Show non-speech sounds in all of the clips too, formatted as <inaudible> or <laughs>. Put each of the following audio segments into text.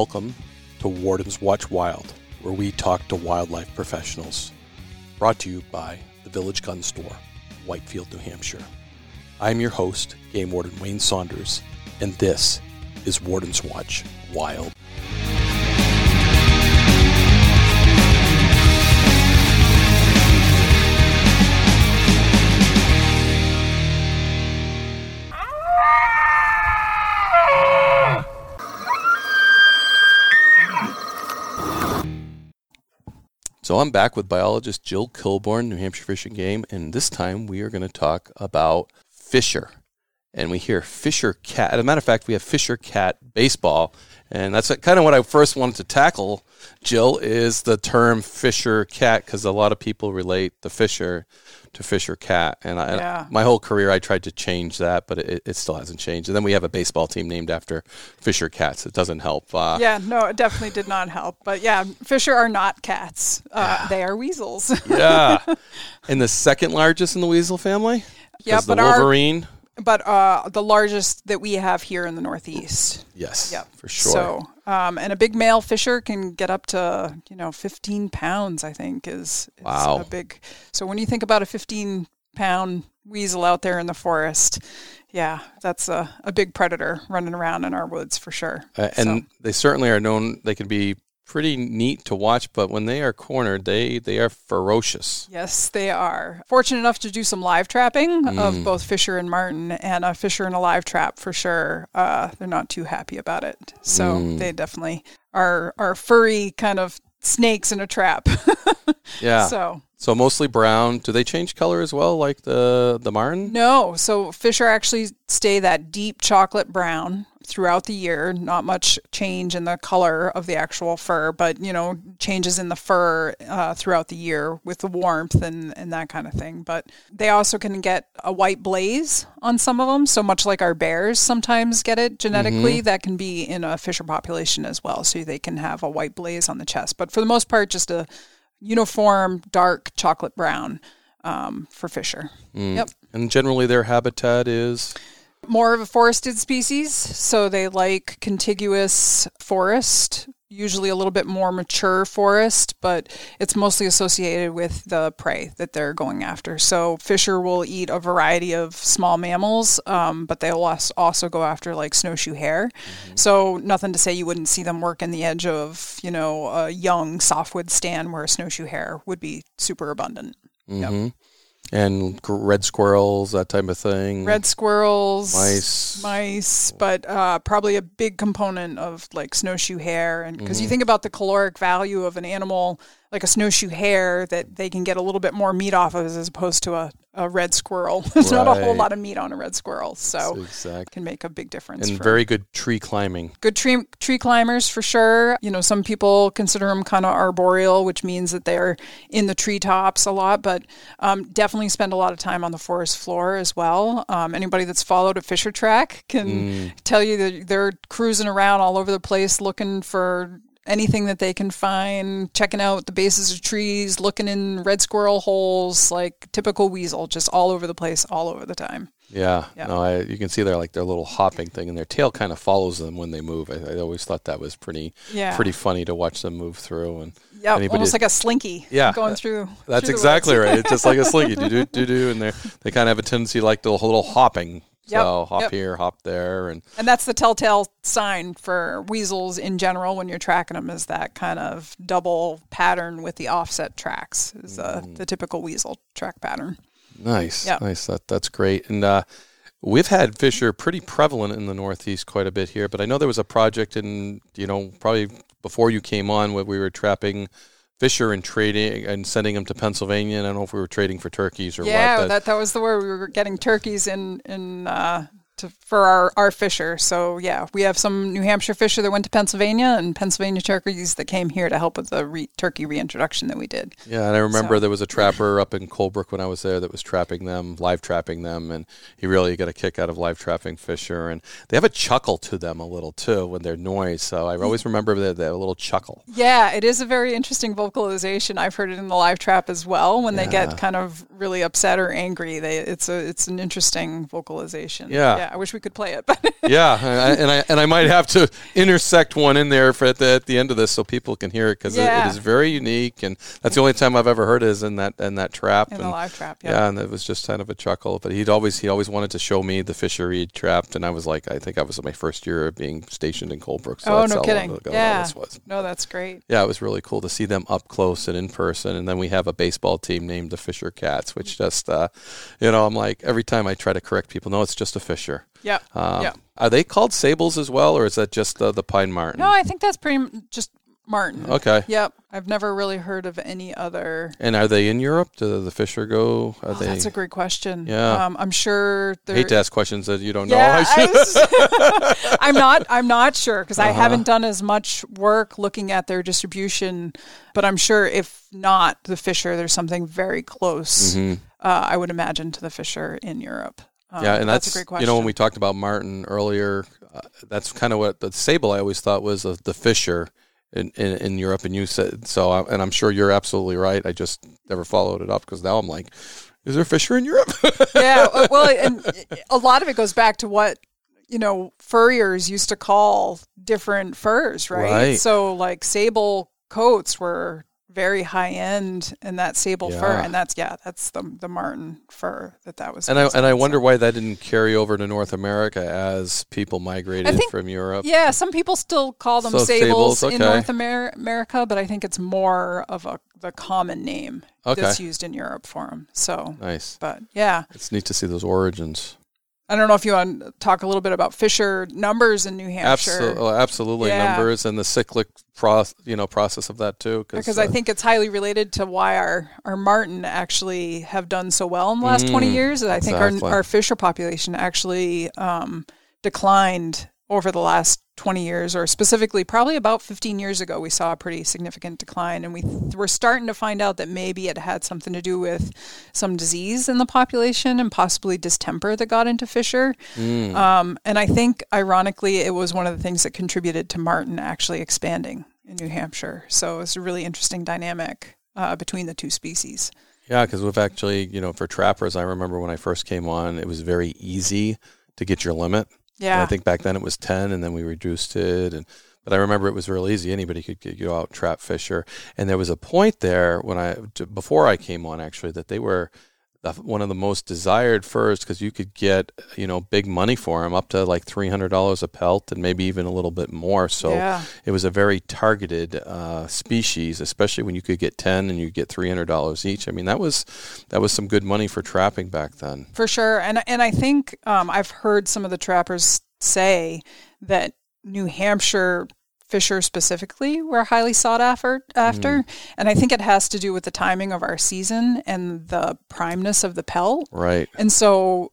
Welcome to Warden's Watch Wild, where we talk to wildlife professionals. Brought to you by the Village Gun Store, Whitefield, New Hampshire. I'm your host, Game Warden Wayne Saunders, and this is Warden's Watch Wild. So I'm back with biologist Jill Kilborn, New Hampshire Fish and Game, and this time we are going to talk about Fisher. And we hear Fisher Cat. As a matter of fact, we have Fisher Cat baseball, and that's kind of what I first wanted to tackle. Jill is the term Fisher Cat because a lot of people relate the Fisher to Fisher Cat, and I, Yeah. my whole career I tried to change that, but it, it still hasn't changed. And then we have a baseball team named after Fisher Cats. It doesn't help. Uh, Yeah, no, it definitely did not help. But yeah, Fisher are not cats. Uh, they are weasels. yeah. <laughs> And the second largest in the weasel family? yeah, but our, Wolverine. But uh, the largest that we have here in the Northeast. Yes, Yep. for sure. So, um, and a big male fisher can get up to you know 15 pounds. I think is, is Wow. a big. So when you think about a 15 pound weasel out there in the forest, yeah, that's a, a big predator running around in our woods for sure. Uh, and they certainly are known. They can be pretty neat to watch, but when they are cornered, they they are ferocious. Yes, they are. Fortunate enough to do some live trapping Mm. of both Fisher and Marten, and a Fisher in a live trap for sure. Uh, they're not too happy about it, so Mm. they definitely are are furry kind of snakes in a trap. <laughs> Yeah. So, so mostly brown. Do they change color as well, like the the marten? no, so Fisher actually stay that deep chocolate brown throughout the year. Not much change in the color of the actual fur, but you know changes in the fur uh, throughout the year with the warmth and and that kind of thing. But they also can get a white blaze on some of them. So much like our bears sometimes get it genetically, that can be in a Fisher population as well. So they can have a white blaze on the chest. But for the most part, just a uniform dark chocolate brown um, for Fisher. Yep. And generally, their habitat is More of a forested species, so they like contiguous forest, usually a little bit more mature forest, but it's mostly associated with the prey that they're going after. So Fisher will eat a variety of small mammals, um, but they'll also go after like snowshoe hare. So nothing to say you wouldn't see them work in the edge of, you know, a young softwood stand where a snowshoe hare would be super abundant. mhm. And red squirrels, that type of thing. red squirrels, Mice. mice, but uh, probably a big component of like snowshoe hare, and because Mm-hmm. you think about the caloric value of an animal like a snowshoe hare that they can get a little bit more meat off of as opposed to a, a red squirrel. <laughs> There's not a whole lot of meat on a red squirrel, so it exactly. can make a big difference. And very good tree climbing. good tree tree climbers for sure. You know, some people consider them kind of arboreal, which means that they're in the treetops a lot, but um, definitely spend a lot of time on the forest floor as well. Um, anybody that's followed a Fisher track can tell you that they're cruising around all over the place looking for anything that they can find, checking out the bases of trees, looking in red squirrel holes, like typical weasel, just all over the place, all over the time. Yeah, Yeah. no, I, you can see they're like their little hopping thing, and their tail kind of follows them when they move. I, I always thought that was pretty, Yeah. pretty funny to watch them move through. And Yeah, almost like a slinky. Yeah, going through. that's through exactly right. It's just like a slinky, do do do do, and they they kind of have a tendency like the little hopping. Yep, So hop yep. here, hop there, and And that's the telltale sign for weasels in general when you're tracking them is that kind of double pattern with the offset tracks is uh, Mm. the typical weasel track pattern. Nice, Yep. nice. That that's great. And uh, we've had fisher pretty prevalent in the Northeast quite a bit here. But I know there was a project in you know probably before you came on where we were trapping fisher and trading and sending them to Pennsylvania. And I don't know if we were trading for turkeys or yeah, what. but- that that was the word we were getting turkeys in in uh, to, for our our fisher. So yeah, we have some New Hampshire fisher that went to Pennsylvania and Pennsylvania turkeys that came here to help with the re- turkey reintroduction that we did. Yeah, and I remember So- there was a trapper up in Colebrook when I was there that was trapping them, live trapping them, and he really got a kick out of live trapping fisher. And they have a chuckle to them a little too when they're noise. So I always remember that, that little chuckle. Yeah, it is a very interesting vocalization. I've heard it in the live trap as well. When they get kind of really upset or angry, they it's a it's an interesting vocalization. Yeah. yeah. I wish we could play it, but <laughs> yeah, and I, and I I might have to intersect one in there for at the, at the end of this so people can hear it because it, it is very unique, and that's the only time I've ever heard it is in that in that trap. in and, the live trap, yeah. yeah. and it was just kind of a chuckle. But he'd always he always wanted to show me the fisher he'd trapped, and I was like, I think I was in my first year of being stationed in Colebrook. So oh that's no how kidding! long ago Yeah, this was. no, that's great. Yeah, it was really cool to see them up close and in person. And then we have a baseball team named the Fisher Cats, which just, uh, you know, I'm like, every time I try to correct people, no, it's just a Fisher. Yeah, Um, yeah. Are they called sables as well, or is that just uh, the pine marten? No, I think that's pretty m- just Marten. Okay. Yep, I've never really heard of any other. And are they in Europe? Do the Fisher go? Are Oh, they? that's a great question. Yeah. um, I'm sure. I There, hate to ask questions that you don't know. Yeah, I should- <laughs> I was- <laughs> I'm not. I'm not sure because I Uh-huh. haven't done as much work looking at their distribution. But I'm sure if not the Fisher, there's something very close. Mhm. Uh, I would imagine to the Fisher in Europe. Um, yeah, and that's, a great question. you know when we talked about Marten earlier, uh, that's kind of what the sable I always thought was of the Fisher in, in in Europe, and you said so, I, and I'm sure you're absolutely right. I just never followed it up because now I'm like, is there Fisher in Europe? <laughs> yeah, uh, well, <laughs> and a lot of it goes back to what you know furriers used to call different furs, right? Right. So like sable coats were very high end, in that sable fur, and that's yeah, that's the the marten fur that that was. and I and I wonder why that didn't carry over to North America as people migrated think- from Europe. Yeah, some people still call them So sables, sables, in. North Amer- America, but I think it's more of a the common name Okay. that's used in Europe for them. So, Nice. but yeah, It's neat to see those origins. I don't know if you want to talk a little bit about Fisher numbers in New Hampshire. Absolutely, absolutely Yeah. numbers and the cyclic pro- you know process of that too. because I uh, think it's highly related to why our, our marten actually have done so well in the last 20 Mm, years. I think our, our fisher population actually um, declined over the last 20 years, or specifically probably about 15 years ago, we saw a pretty significant decline. And we th- we're starting to find out that maybe it had something to do with some disease in the population and possibly distemper that got into Fisher. mm, Um, and I think, ironically, it was one of the things that contributed to Marten actually expanding in New Hampshire. So it's a really interesting dynamic uh, between the two species. Yeah, because we've actually, you know, for trappers, I remember when I first came on, it was very easy to get your limit. And Yeah. I think back then it was 10 and then we reduced it. And, but I remember it was real easy. Anybody could get, go out and trap fisher. And there was a point there when I, before I came on actually, that they were, the, one of the most desired furs because you could get you know big money for them up to like three hundred dollars a pelt and maybe even a little bit more. So Yeah. it was a very targeted uh, species, especially when you could get ten and you get three hundred dollars each. I mean that was that was some good money for trapping back then. For sure. And and I think um, I've heard some of the trappers say that New Hampshire fisher specifically were highly sought after after. And I think it has to do with the timing of our season and the primeness of the pelt. Right. And so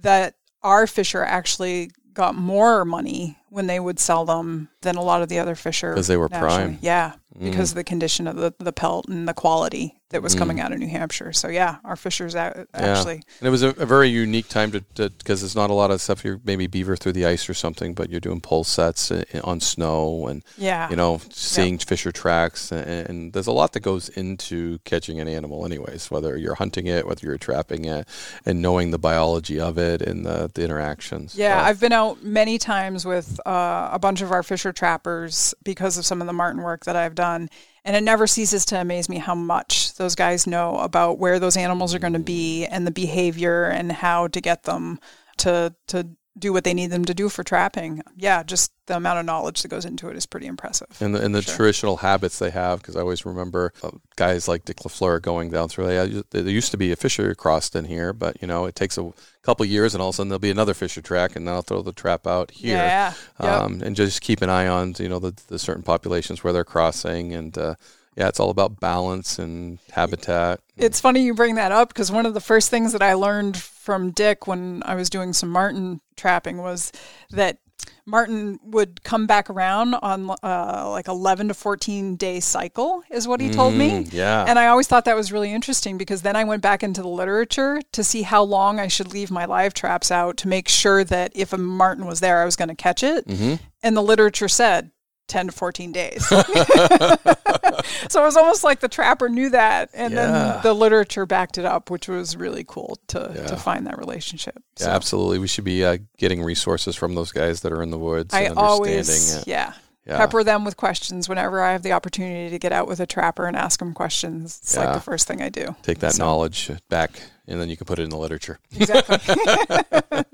that our fisher actually got more money when they would sell them than a lot of the other fisher 'Cause they were nationally. prime. Yeah, because of the condition of the, the pelt and the quality that was coming Mm. out of New Hampshire. So yeah, our fishers a- actually And it was a, a very unique time to because there's not a lot of stuff. You're maybe beaver through the ice or something, but you're doing pole sets i- i- on snow and yeah you know seeing fisher tracks and, and there's a lot that goes into catching an animal, anyways. Whether you're hunting it, whether you're trapping it, and knowing the biology of it and the, the interactions. Yeah, So- I've been out many times with uh, a bunch of our fisher trappers because of some of the marten work that I've done. And it never ceases to amaze me how much those guys know about where those animals are going to be and the behavior and how to get them to to do what they need them to do for trapping. Yeah, just the amount of knowledge that goes into it is pretty impressive. and the, and the Sure. traditional habits they have because I always remember uh, guys like Dick Lafleur going down through. Yeah, there used to be a fisher crossed in here, but you know it takes a couple years, and all of a sudden there'll be another fisher track, and then I'll throw the trap out here. Yeah. Yep. Um, and just keep an eye on you know the, the certain populations where they're crossing, and uh, yeah, it's all about balance and habitat. It's funny you bring that up because one of the first things that I learned from Dick when I was doing some marten trapping was that marten would come back around on uh, like 11 to 14 day cycle is what he told me Mm, yeah. and i always thought that was really interesting because then i went back into the literature to see how long i should leave my live traps out to make sure that if a marten was there i was going to catch it Mm-hmm. and the literature said 10 to 14 days. <laughs> <laughs> so it was almost like the trapper knew that and Yeah. then the literature backed it up, which was really cool to, Yeah. to find that relationship. Yeah, absolutely. We should be uh, getting resources from those guys that are in the woods. I and always, it. yeah, Yeah. pepper them with questions whenever I have the opportunity to get out with a trapper and ask them questions. It's like the first thing I do. Take that So- knowledge back, and then you can put it in the literature. Exactly. <laughs>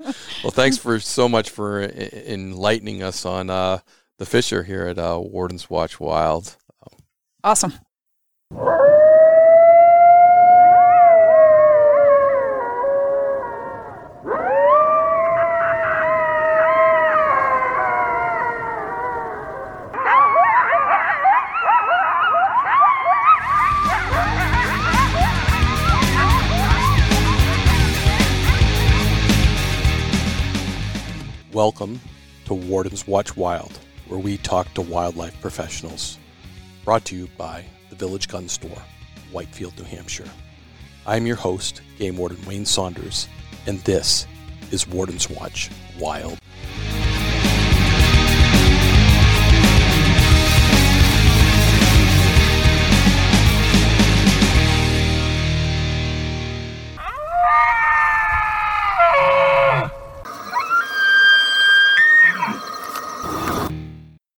Well, thanks for so much for e- enlightening us on uh, the Fisher here at uh, Warden's Watch Wild. awesome. Welcome to Warden's Watch Wild, where we talk to wildlife professionals. Brought to you by the Village Gun Store, Whitefield, New Hampshire. I'm your host, Game Warden Wayne Saunders, and this is Warden's Watch Wild.